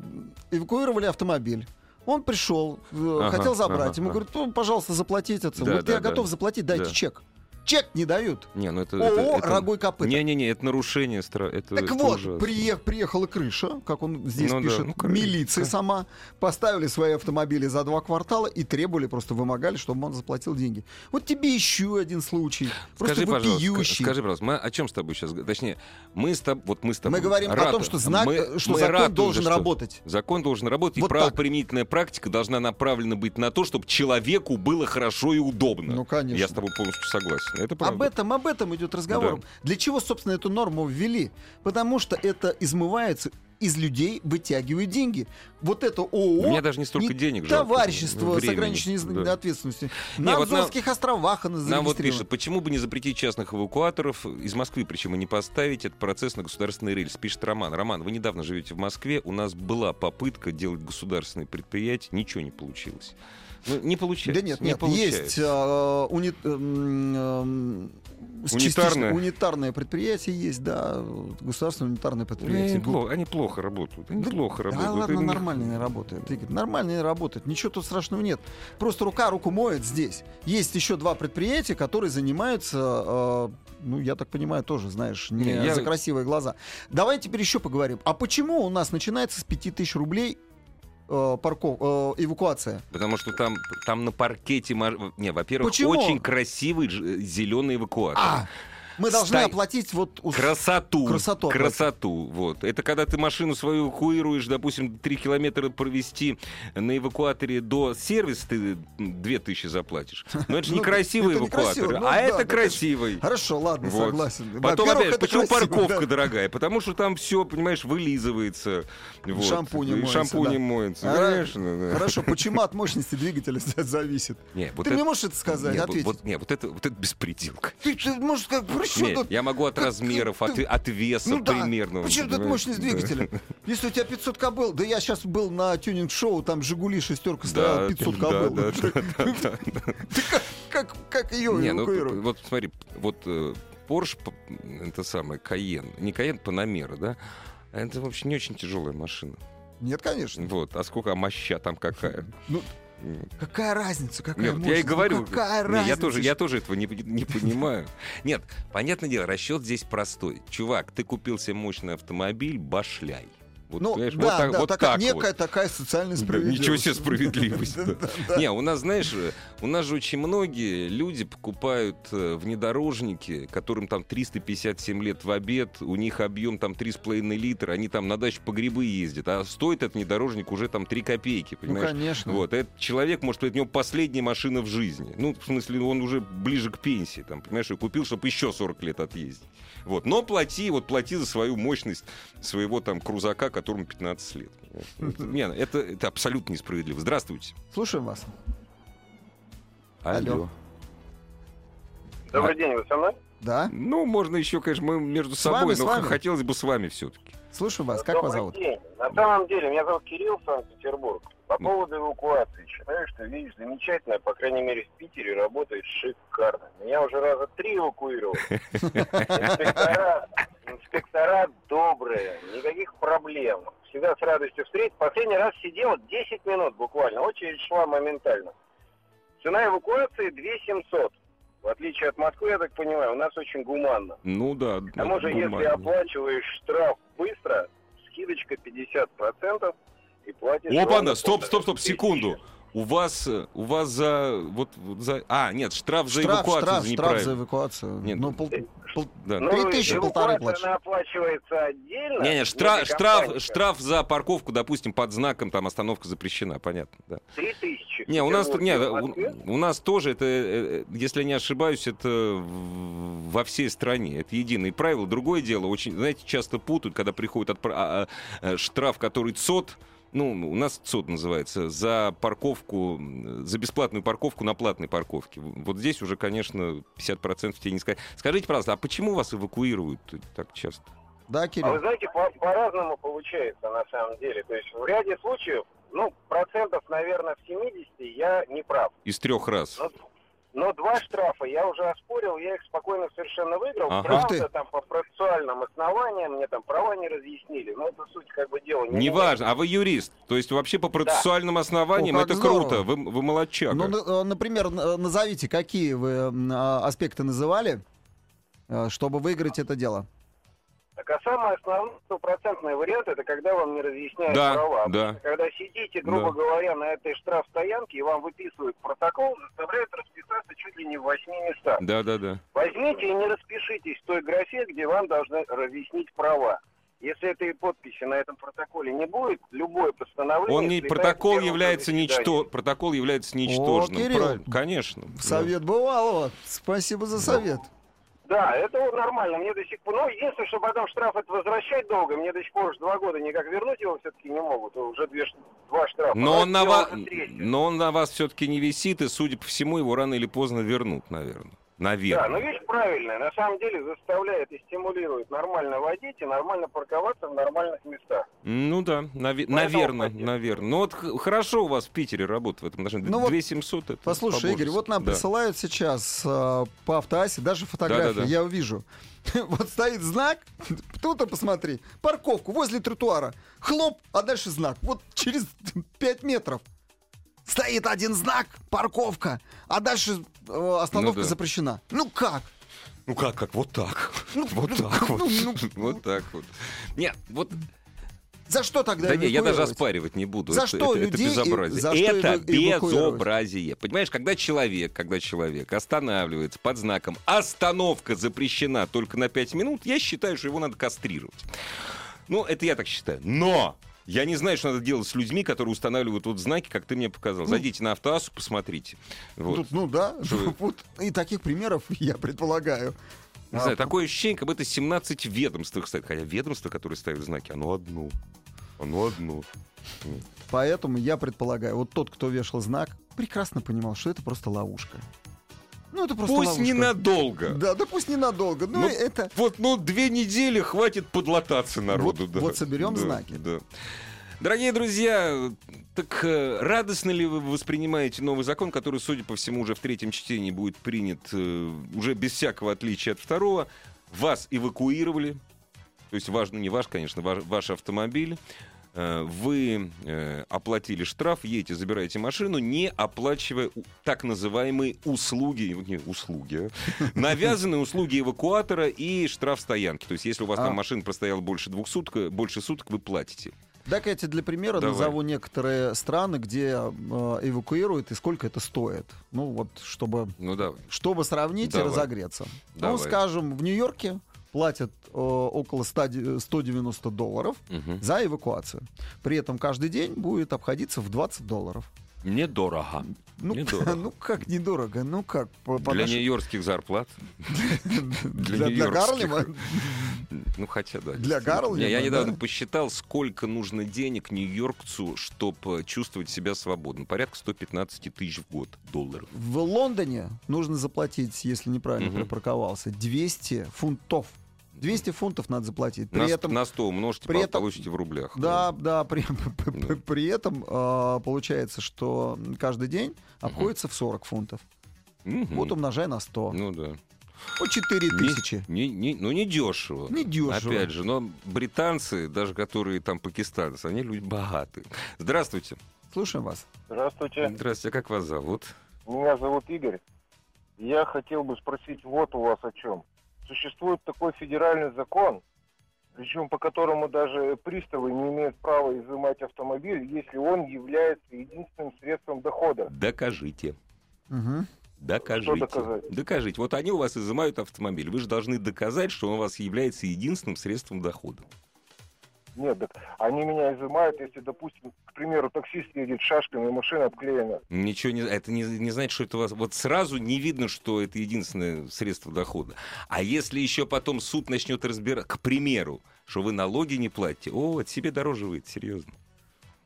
эвакуировали автомобиль. Он пришел, э, Ага, хотел забрать. ага, Ему ага. говорят, ну, пожалуйста, заплатите. Да, вот да, я да. готов заплатить, дайте Да. чек. Чек не дают. Не, ну это... ООО это, это... «Рогой копыта». Не-не-не, это нарушение... Это, Так это вот, ужасно. приех- приехала крыша, как он здесь Ну да, пишет, ну, крыша. милиция сама, поставили свои автомобили за два квартала и требовали, просто вымогали, чтобы он заплатил деньги. Вот тебе еще один случай. Просто Скажи, ска- вопиющий. скажи, пожалуйста, мы о чем с тобой сейчас? Точнее, мы с тобой, вот мы с тобой. Мы говорим о рады- том, что, знак, мы- что мы закон должен что работать. Закон должен работать, Вот и правоприменительная практика должна направлена быть на то, чтобы человеку было хорошо и удобно. Ну, конечно. Я с тобой полностью согласен. Это правда. Об этом, об этом идет разговор. Для чего, собственно, эту норму ввели? Потому что это измывается из людей вытягивают деньги. Вот это ООО... У меня даже не столько денег жалко, Товарищество с времени, ограниченной да. ответственностью. Не, На вот нам- Азорских островах она Нам вот пишет, почему бы не запретить частных эвакуаторов из Москвы, причем и не поставить этот процесс на государственный рельс, пишет Роман. Роман, вы недавно живете в Москве, у нас была попытка делать государственные предприятия, ничего не получилось. Ну, не получается. Да нет, не нет, получается. есть а, уни- эм, эм, Унитарное? унитарное предприятие есть, да, государственное унитарное Ну, предприятие. они, плохо, они плохо работают. Они Да- плохо да работают. ладно, у них- нормально не работает. Игорь, нормально не работает. Ничего тут страшного нет. Просто рука руку моет здесь. Есть еще два предприятия, которые занимаются, э, ну, я так понимаю, тоже, знаешь, Не, я- за красивые глаза. Давай теперь еще поговорим. А почему у нас начинается с 5000 рублей э, парков, э, эвакуация? Потому что там, там на паркете... Не, во-первых, Почему? очень красивый зеленый эвакуатор. А, мы должны оплатить вот... Красоту. Красоту Красоту. Вот. Это когда ты машину свою эвакуируешь, допустим, 3 километра провести на эвакуаторе до сервиса, ты 2000 заплатишь. *laughs* Но это же Ну, некрасивый эвакуатор. Ну а это красивый. Хорошо, ладно, согласен. Потом опять, почему парковка дорогая? Потому что там все, понимаешь, вылизывается. Шампунем моется, шампунем моется. А, Конечно. Хорошо, почему *laughs* от мощности двигателя зависит? Ты мне можешь это сказать, не, вот- это, беспределка. Ты, ты можешь сказать, Не, тут? я могу от как- размеров, от, ты- от веса Ну да, примерно. Почему тут мощность двигателя? Если у тебя 500 кобыл, да я сейчас был на тюнинг-шоу, там Жигули шестерка стояла 500 да, кобыл. *laughs* да, да, да, да, да. Как, как, ее Не, ну, вот смотри, вот э, Porsche, это самое, Cayenne, не Cayenne, Panamera, да? Это вообще не очень тяжелая машина. Нет, конечно. Вот, а сколько, моща там какая? Ну. Какая разница, какая Нет, я и мощность? Ну, говорю, какая не, я разница? тоже, я тоже этого не, не понимаю. Нет, понятное дело, расчет здесь простой. Чувак, ты купил себе мощный автомобиль, башляй. Вот, Ну, да, вот так, да, вот такая, так вот. некая такая социальная справедливость. Ничего себе справедливость. *laughs* Не, у нас, знаешь, у нас же очень многие люди покупают э, внедорожники, которым там 357 лет в обед, у них объем там 3,5 литра, они там на дачу по грибы ездят, а стоит этот внедорожник уже там 3 копейки, Ну, понимаешь? конечно. Вот, этот человек, может, это у него последняя машина в жизни. Ну, в смысле, он уже ближе к пенсии, там, понимаешь, и купил, чтобы еще 40 лет отъездить. Вот. Но плати, вот плати за свою мощность своего там крузака, которому 15 лет. *laughs* Это- Не, это, это абсолютно несправедливо. Здравствуйте. Слушаем вас. Алло. Алло. Добрый день, вы со мной? Да, Ну, можно еще, конечно, мы между С собой, вами, но вами. хотелось бы с вами все-таки. слушаем вас. Как вас Добрый зовут? день. На самом деле, меня зовут Кирилл, Санкт-Петербург. По поводу эвакуации. Считаю, что вещь замечательная, по крайней мере, в Питере работает шикарно. Меня уже раза три эвакуировали. *laughs* Инспектора, инспектора добрые, никаких проблем. Всегда с радостью встретить. Последний раз сидел 10 минут буквально. Очередь шла моментально. Цена эвакуации 2700. В отличие от Москвы, я так понимаю, у нас очень гуманно. Ну да. К тому же, если оплачиваешь штраф быстро, скидочка 50% и платишь... Опа, ровно стоп, стоп, стоп, секунду. У вас, у вас за, вот, за, а, нет, штраф за Штраф, эвакуацию штраф, за штраф за эвакуацию. Нет. Ну, пол- пол- Да. Ну, Три тысячи, полторы эвакуация, платишь. она оплачивается отдельно. Не, не, штраф, штраф, штраф за парковку, допустим, под знаком там остановка запрещена, понятно, да. Три тысячи. Не, у нас, в тут- не, Москве. у, у нас тоже это, э, если я не ошибаюсь, это во всей стране. Это единые правила. Другое дело, очень, знаете, часто путают, когда приходит отпра- а, а, штраф, который ЦОД, ну, у нас ЦОД называется, за парковку, за бесплатную парковку на платной парковке. Вот здесь уже, конечно, 50% тебе не сказать. Скажите, пожалуйста, а почему вас эвакуируют так часто? Да, А вы Кирилл? знаете, по- по-разному получается на самом деле. То есть в ряде случаев, ну, процентов, наверное, в 70 я не прав. Из трех раз. Ну, Но два штрафа я уже оспорил, я их спокойно совершенно выиграл. Ага. Правда, там по процессуальным основаниям мне там права не разъяснили. Но это суть как бы дела. не Неважно, а вы юрист. То есть вообще по процессуальным основаниям О, как это здорово. круто. Вы, вы молодчага. Ну, э, например, э, назовите, какие вы а, аспекты называли, э, чтобы выиграть это дело. Так а самый основной стопроцентный вариант это когда вам не разъясняют Да, права. да. Когда сидите, грубо Да. говоря, на этой штрафстоянке и вам выписывают протокол, заставляют расписаться чуть ли не в восьми местах. Да, да, да. Возьмите и не распишитесь в той графе, где вам должны разъяснить права. Если этой подписи на этом протоколе не будет, любое постановление... Он не протокол является ничто, протокол является ничтожным. Кирилл. Правильно? Конечно. Совет бывалого. Спасибо за совет. Да, это вот нормально. Мне до сих пор... Ну, единственное, что потом штраф это возвращать долго. Мне до сих пор уже два года никак вернуть его все-таки не могут. Уже две, два штрафа. Но А он, на вас, но он на вас все-таки не висит, и, судя по всему, его рано или поздно вернут, наверное. Да, Наверное. но вещь правильная. На самом деле заставляет и стимулирует нормально водить и нормально парковаться в нормальных местах. Ну да, Поэтому наверное, хватит. наверное. Ну вот х- хорошо у вас в Питере работа в этом отношении. Ну вот 2700 это Послушай, Игорь, вот нам Да. присылают сейчас э, по автоасе даже фотографии, Да-да-да. я увижу. *laughs* Вот стоит знак, *laughs* тут-то посмотри, парковку возле тротуара. Хлоп, а дальше знак. Вот через *laughs* 5 метров. Стоит один знак, парковка, а дальше э, остановка Ну да. запрещена. Ну как? Ну как, как? Вот так. Ну, *laughs* Вот ну, так вот. ну, ну, *laughs* Вот так вот. Нет, вот За что тогда Да не, я даже оспаривать не буду. За это, что это- это людей и- безобразие. за это безобразие. Понимаешь, когда человек, когда человек останавливается под знаком «Остановка запрещена только на 5 минут», я считаю, что его надо кастрировать. Ну, это я так считаю. Но! Я не знаю, что надо делать с людьми, которые устанавливают вот знаки, как ты мне показал. Зайдите на автоассу, посмотрите. Вот. Тут, ну да, Что- *laughs* вот и таких примеров *laughs* я предполагаю. Не знаю, такое ощущение, как будто 17 ведомств стоит. Хотя ведомство, которое ставит знаки, оно одно. Оно одно. Поэтому я предполагаю, вот тот, кто вешал знак, прекрасно понимал, что это просто ловушка. Ну, это просто Пусть ловушка. ненадолго. Да, да пусть ненадолго. Ну, Ну, это... Вот, ну, две недели хватит подлататься народу. Вот- да. вот соберем Да, знаки. да. Дорогие друзья, так э, радостно ли вы воспринимаете новый закон, который, судя по всему, уже в третьем чтении будет принят э, уже без всякого отличия от второго? Вас эвакуировали, то есть ваш, ну не ваш, конечно, ваш, ваш автомобиль. Э, Вы э, оплатили штраф, едете, забираете машину, не оплачивая так называемые услуги, не услуги, а, *laughs* навязанные услуги эвакуатора и штраф стоянки. То есть, если у вас А. там машина простояла больше двух суток, больше суток вы платите. Так я тебе для примера Давай. назову некоторые страны, где э, эвакуируют и сколько это стоит. Ну, вот, чтобы, Ну чтобы сравнить Давай. и разогреться. Давай. Ну, скажем, в Нью-Йорке платят э, около 100 де- 190 долларов Мгм. за эвакуацию. При этом каждый день будет обходиться в 20 долларов. Недорого. Ну, Недорого. *laughs* ну как недорого? Ну как? По, по Для нашим- нью-йоркских зарплат. *laughs* для, для. Гарлема? Ну, хотя да. Для Гарлема, Я да. недавно посчитал, сколько нужно денег нью-йоркцу, чтобы чувствовать себя свободным. Порядка 115 тысяч в год долларов. В Лондоне нужно заплатить, если неправильно Мгм. припарковался, 200 фунтов. 200 фунтов надо заплатить. При на, этом, на 100 умножьте, при этом- получите в рублях. да, да, при, *laughs* Да. при этом а, получается, что каждый день обходится в 40 фунтов. Мгм. Вот умножай на 100. Ну да. По 4 тысячи. Не, не- ну, не дешево. Не дешево. Опять же, но британцы, даже которые там пакистанцы, они люди богатые. Здравствуйте. Слушаем вас. Здравствуйте. Здравствуйте, а как вас зовут? Меня зовут Игорь. Я хотел бы спросить вот у вас о чем. Существует такой федеральный закон, причем по которому даже приставы не имеют права изымать автомобиль, если он является единственным средством дохода. Докажите. Мгм. Докажите. доказать? Докажите. Вот они у вас изымают автомобиль. Вы же должны доказать, что он у вас является единственным средством дохода. Нет, так они меня изымают, если, допустим, к примеру, таксист едет шашками, и машина обклеена. Ничего не... Это не, не значит, что это у вас... Вот сразу не видно, что это единственное средство дохода. А если еще потом суд начнет разбирать, к примеру, что вы налоги не платите, о, это себе дороже выйдет, серьезно.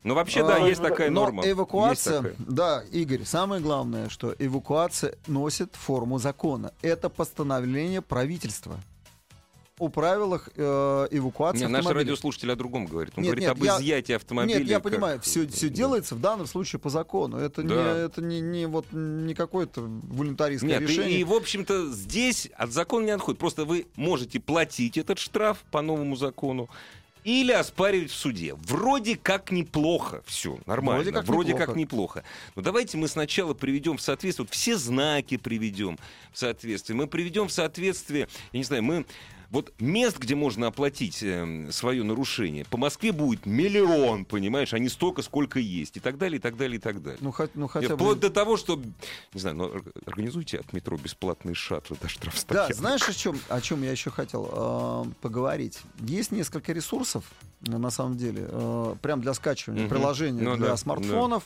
Ну, вообще, да, А, есть такая Но норма. эвакуация, такая. да, Игорь, самое главное, что эвакуация носит форму закона. Это постановление правительства. О правилах э, эвакуации Не, наши автомобиля. радиослушатели о другом говорят. Он Нет, говорит нет, об я- изъятии автомобиля. Нет, я как- понимаю, все, все делается в данном случае по закону. Это, не, Да. это не, не, вот, не какое-то волюнтаристское Нет, и, решение. и, в общем-то, здесь от закона не отходит. Просто вы можете платить этот штраф по новому закону или оспаривать в суде. Вроде как неплохо. Все, нормально. Вроде как как неплохо. Но давайте мы сначала приведем в соответствие, вот все знаки приведем в соответствие. Мы приведем в соответствие, я не знаю, мы... Вот мест, где можно оплатить э, свое нарушение, по Москве будет миллион, понимаешь, а не столько, сколько есть, и так далее, и так далее, и так далее. Ну, хоть, ну, хотя бы... Вплоть до того, что, не знаю, ну, ор- организуйте от метро бесплатные шаттлы до Да, штрафстоянок. знаешь, о чем, о чем я еще хотел э, поговорить? Есть несколько ресурсов, на самом деле, э, прям для скачивания Мгм. приложений Ну для да, смартфонов,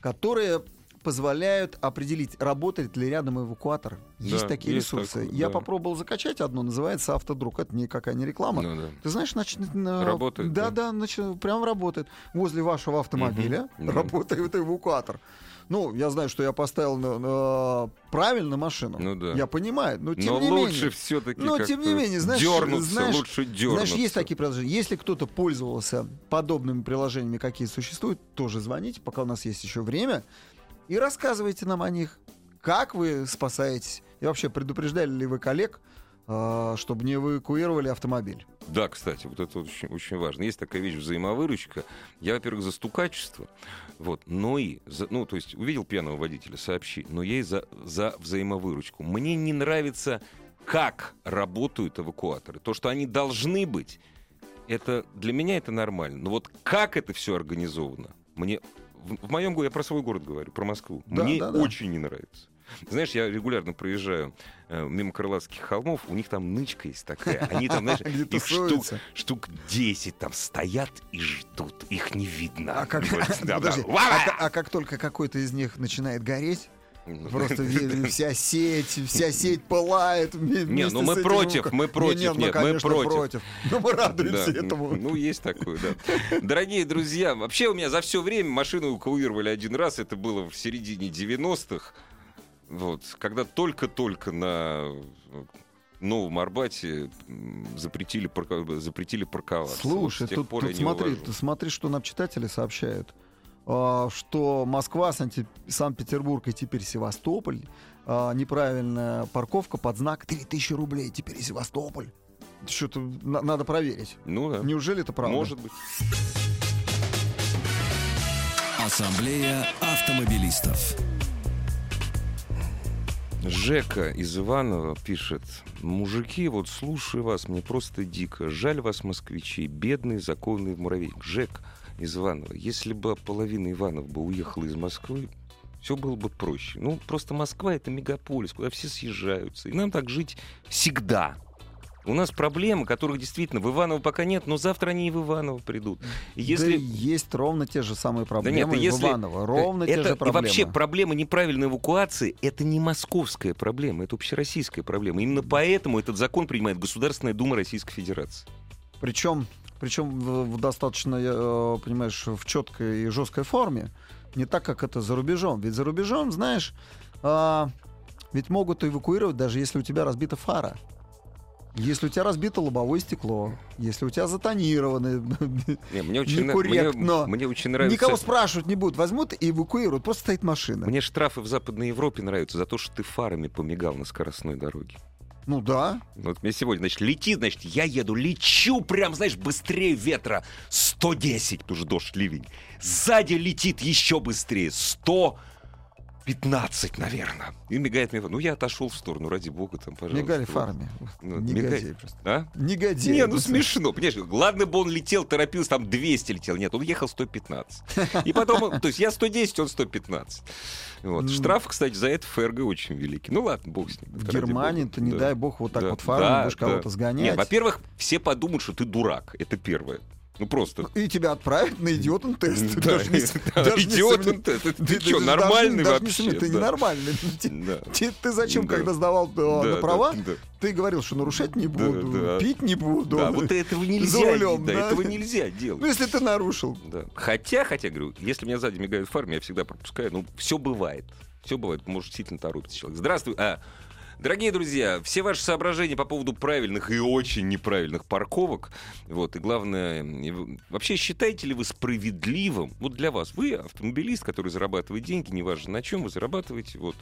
которые позволяют определить, работает ли рядом эвакуатор. Есть Да, такие есть ресурсы. такое, Я да. попробовал закачать одно, называется Автодруг. Это никакая не реклама. Ну да. Ты знаешь, значит, на- Работает, Да, да? да, значит, прям работает. Возле вашего автомобиля да. работает эвакуатор. Ну, я знаю, что я поставил на- правильно машину. Ну да. Я понимаю, но тем Но не лучше менее. все-таки Но тем не менее, знаешь, дернуться, знаешь, лучше дернуться. Знаешь, есть такие приложения. Если кто-то пользовался подобными приложениями, какие существуют, тоже звоните, пока у нас есть еще время, и рассказывайте нам о них. Как вы спасаетесь? И вообще, предупреждали ли вы коллег, а, чтобы не эвакуировали автомобиль? Да, кстати, вот это очень, очень важно. Есть такая вещь взаимовыручка. Я, во-первых, за стукачество, вот, но и, за, ну, то есть увидел пьяного водителя, сообщи, но я и за, за взаимовыручку. Мне не нравится, как работают эвакуаторы. То, что они должны быть, это для меня это нормально. Но вот как это все организовано, мне в, в моем городе, я про свой город говорю, про Москву, Да, мне да, да. очень не нравится. Знаешь, я регулярно проезжаю э, мимо Крылатских холмов, у них там нычка есть такая. Они там, знаешь, *laughs* их штук, штук 10 там стоят и ждут. Их не видно. А как, *laughs* да, *laughs* да. подожди, а а как только какой-то из них начинает гореть, просто *laughs* вся сеть, вся сеть пылает. вме- Не, ну мы против, мы против, нет, *laughs* ну, мы против. Но мы радуемся этому. Ну, есть такое, да. Дорогие друзья, вообще у меня за все время машину эвакуировали один раз. Это было в середине 90-х. Вот, когда только-только на э, Новом Арбате запретили, парко- запретили парковаться. Слушай, Вот тут, тут смотри, ты смотри, что нам читатели сообщают. А, что Москва, Санкт-Петербург и теперь Севастополь. а, неправильная парковка под знак 3000 рублей. Теперь и Севастополь. Что-то на- надо проверить. Ну да, Неужели это правда? может быть. Ассамблея автомобилистов. Жека из Иванова пишет. Мужики, вот слушаю вас, мне просто дико. Жаль вас, москвичи, бедный законный муравейник. Жек из Иванова, если бы половина Иванов бы уехала из Москвы, все было бы проще. Ну, просто Москва — это мегаполис, куда все съезжаются. И нам так жить всегда. У нас проблемы, которых действительно в Иваново пока нет, но завтра они и в Иваново придут. Если... Да есть ровно те же самые проблемы нет, и если- в Иваново. Ровно те это, же проблемы. И вообще проблема неправильной эвакуации — это не московская проблема, это общероссийская проблема. Именно поэтому этот закон принимает Государственная Дума Российской Федерации. Причем, причем в, в достаточно, э, понимаешь, в четкой и жесткой форме. Не так, как это за рубежом. Ведь за рубежом, знаешь, а, ведь могут эвакуировать, даже если у тебя разбита фара. Если у тебя разбито лобовое стекло, если у тебя затонированы, Не, мне, очень, на- мне, Некорректно. мне очень нравится... никого спрашивать не будут, возьмут и эвакуируют, просто стоит машина. Мне штрафы в Западной Европе нравятся за то, что ты фарами помигал на скоростной дороге. Ну да, Вот мне сегодня, значит, летит, значит, я еду, лечу прям, знаешь, быстрее ветра. 110, потому что дождь, ливень. Сзади летит еще быстрее. 115, наверное. И мигает мне. Ну, я отошел в сторону, ради бога, там, пожалуйста. мигали фарами. Ну, Негодяй мигай. просто. А? Негодяй. Не, ну смешно, понимаешь? Ладно бы он летел, торопился, там 200 летел. Нет, он ехал 115. И потом, то есть я 110, он 115. Вот. Штраф, кстати, за это ФРГ очень великий. Ну ладно, бог с ним. В Германии-то, не Да. дай бог, вот так Да, вот фарами да, будешь да. кого-то Нет, сгонять. во-первых, все подумают, что ты дурак. Это первое. Ну просто. И тебя отправят на идиотный тест. Да, Даже не- да, даже не сомнев- тест. Ты- Ты что, даже- нормальный даже не вообще? сомнев- Ты Да. ненормальный. *laughs* Да. те- Ты зачем, Да. когда сдавал э, Да, на да, права, да. ты говорил, что нарушать не Да, буду, да. пить не буду. Да, вот этого нельзя. За рулем, да, да? этого нельзя делать. Ну, если ты нарушил. Да. Хотя, хотя, говорю, если меня сзади мигают фарме, я всегда пропускаю. Ну, все бывает. Все бывает. Может, действительно торопится человек. Здравствуй. А, Дорогие друзья, все ваши соображения по поводу правильных и очень неправильных парковок, вот, и главное, вообще считаете ли вы справедливым, вот для вас, вы автомобилист, который зарабатывает деньги, неважно на чем вы зарабатываете, вот,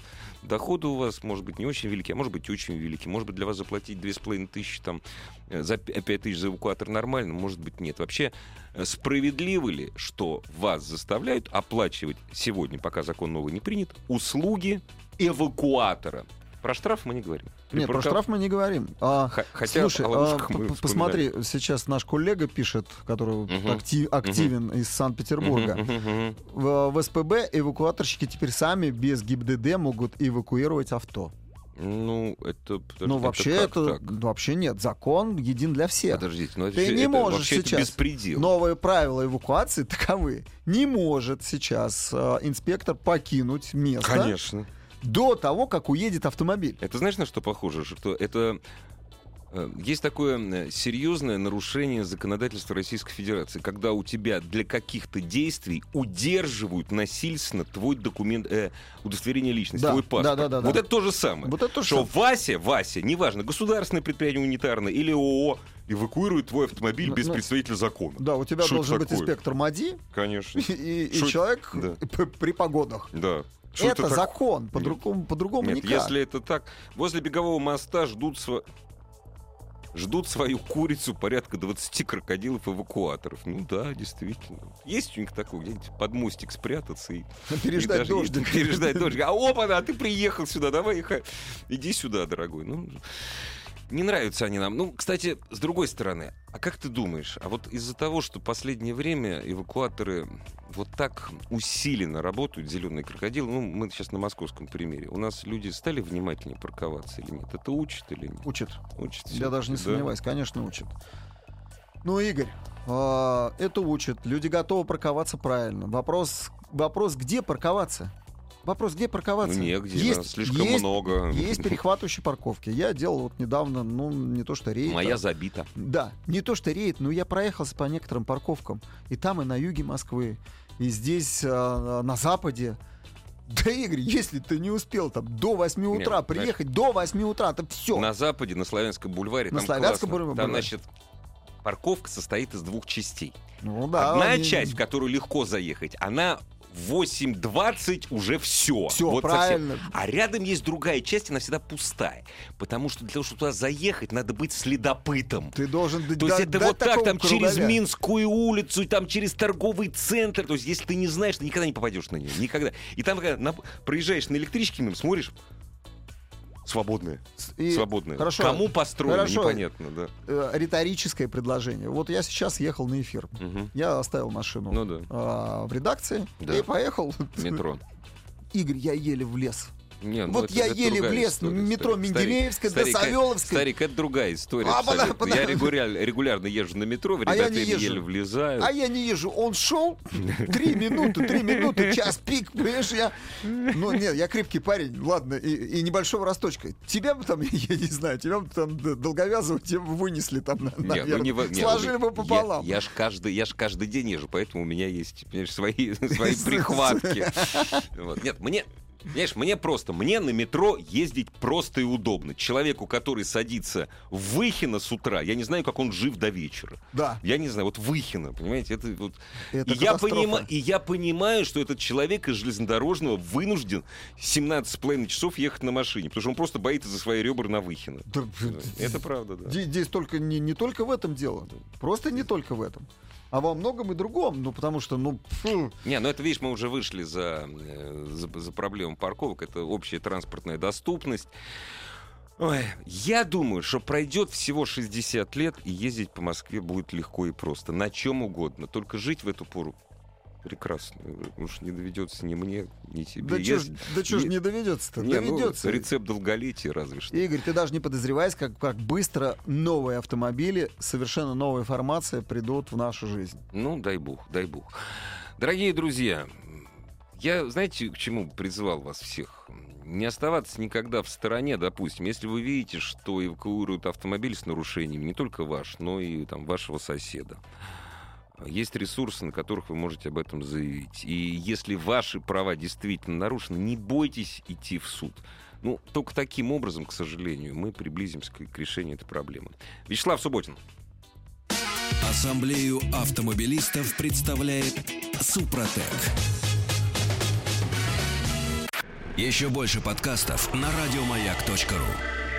доходы у вас, может быть, не очень велики, а может быть, очень велики, может быть, для вас заплатить 2500 тысячи, там, э, за 5 тысяч за эвакуатор нормально, может быть, нет. Вообще, э, справедливо ли, что вас заставляют оплачивать сегодня, пока закон новый не принят, услуги эвакуатора? Про штраф мы не говорим. Нет, про ка- штраф мы не говорим. А, Хотя Слушай, а, посмотри, сейчас наш коллега пишет, который вот Мгм. акти- активен из Санкт-Петербурга. Мгм. В, в СПБ эвакуаторщики теперь сами без ГИБДД могут эвакуировать авто. Ну, это... Ну, это вообще это так? вообще нет. Закон един для всех. Подождите, ну это, Ты же- не это можешь сейчас. беспредел. Новые правила эвакуации таковы. Не может сейчас э, инспектор покинуть место Конечно. До того, как уедет автомобиль. Это знаешь, на что похоже? Что это э, есть такое э, серьезное нарушение законодательства Российской Федерации, когда у тебя для каких-то действий удерживают насильственно твой документ, э, удостоверение личности, Да, твой паспорт. да, да, да, вот да. это то же самое. Вот это то что. Вася, Вася, неважно, государственное предприятие унитарное или ООО, эвакуирует твой автомобиль Ну, без ну, представителя закона. Да, у тебя это должен быть инспектор МАДИ Конечно. *laughs* и, и человек Да. *laughs* при погодах. Да. Что это так- закон, по-другому, по-другому Нет, никак. если это так, возле бегового моста ждут сво- ждут свою курицу порядка 20 крокодилов-эвакуаторов. Ну да, действительно. Есть у них такой, где-нибудь под мостик спрятаться и, *laughs* Переждать и даже- дождик. и переждать *laughs* дождик. А опа, а ты приехал сюда, давай, иди сюда, дорогой. Ну, не нравятся они нам. Ну, кстати, с другой стороны, а как ты думаешь, а вот из-за того, что последнее время эвакуаторы вот так усиленно работают, зеленые крокодилы, ну, мы сейчас на московском примере, у нас люди стали внимательнее парковаться или нет? Это учат или нет? Учит. Учат. Я даже не да? сомневаюсь, конечно, учат. Ну, Игорь, а, это учат. Люди готовы парковаться правильно. Вопрос, вопрос где парковаться? Вопрос, где Ну, парковаться? негде, нас слишком есть, много. Есть перехватывающие парковки. Я делал вот недавно, ну, не то что рейд. Моя а- забита. Да, не то что рейд, но я проехался по некоторым парковкам. И там, и на юге Москвы, и здесь, а, на западе. Да, Игорь, если ты не успел там до 8 утра Нет, приехать, до 8 утра, то все. На западе, на Славянском бульваре, На там Славянском классно. бульваре. Там, значит, парковка состоит из двух частей. Ну да. Одна они- часть, в которую легко заехать, она 8.20 уже все. Всё, правильно. А рядом есть другая часть, она всегда пустая. Потому что для того, чтобы туда заехать, надо быть следопытом. Ты должен То есть это вот так, там через Минскую улицу, там через торговый центр. То есть если ты не знаешь, ты никогда не попадешь на нее. Никогда. И там, когда на- проезжаешь на электричке, мимо, смотришь, свободная. Свободная. Хорошо. Кому построено, Хорошо. непонятно, да. э, риторическое предложение. Вот я сейчас ехал на эфир. Мгм. Я оставил машину Ну да. а, в редакции Да. и поехал. Метро. *laughs* Игорь, я еле влез. Не, ну вот я еле влез история, на метро старик. Менделеевская до Старик, э, Савеловской. Старик, это другая история. А, абсолютно. подо- Я регулярно, регулярно езжу на метро, в А я не езжу. еле влезаю. А я не езжу. Он шел три минуты, три минуты, час пик. Понимаешь, я... Ну, нет, я крепкий парень, ладно, и, и небольшого росточка. Тебя бы там, *laughs* я не знаю, тебя бы там долговязого тебе бы вынесли там, на- Не, ну наверное. не Сложили ну, бы я- пополам. Я, ж каждый, я ж каждый день езжу, поэтому у меня есть, понимаешь, свои, *laughs* свои прихватки. Вот. Нет, мне, Понимаешь, мне просто, мне на метро ездить просто и удобно. Человеку, который садится в Выхино с утра, я не знаю, как он жив до вечера. Да, Я не знаю, вот Выхино, понимаете, это вот... это и, я понима- и я понимаю, что этот человек из железнодорожного вынужден 17,5 часов ехать на машине, потому что он просто боится за свои ребра на Выхино. Да, Это правда, да. Здесь только не, не только в этом дело. Просто не только в этом. А во многом и другом. Ну, потому что, ну, фу, Не, ну это, видишь, мы уже вышли за, э, за, за проблему парковок. Это общая транспортная доступность. Ой, я думаю, что пройдет всего 60 лет, и ездить по Москве будет легко и просто. На чем угодно. Только жить в эту пору прекрасно. Уж не доведется ни мне, ни тебе. да чё Если- да чё ж не доведется-то? Не, ну, доведется. рецепт долголетия разве что. Игорь, ты даже не подозреваешь, как, как быстро новые автомобили, совершенно новая формация придут в нашу жизнь. Ну, дай бог, дай бог. Дорогие друзья, я, знаете, к чему призывал вас всех? Не оставаться никогда в стороне, допустим, если вы видите, что эвакуируют автомобиль с нарушениями, не только ваш, но и там, вашего соседа. Есть ресурсы, на которых вы можете об этом заявить. И если ваши права действительно нарушены, не бойтесь идти в суд. Ну, только таким образом, к сожалению, мы приблизимся к, к решению этой проблемы. Вячеслав Субботин. Ассамблею автомобилистов представляет Супротек. Еще больше подкастов на радиомаяк.ру.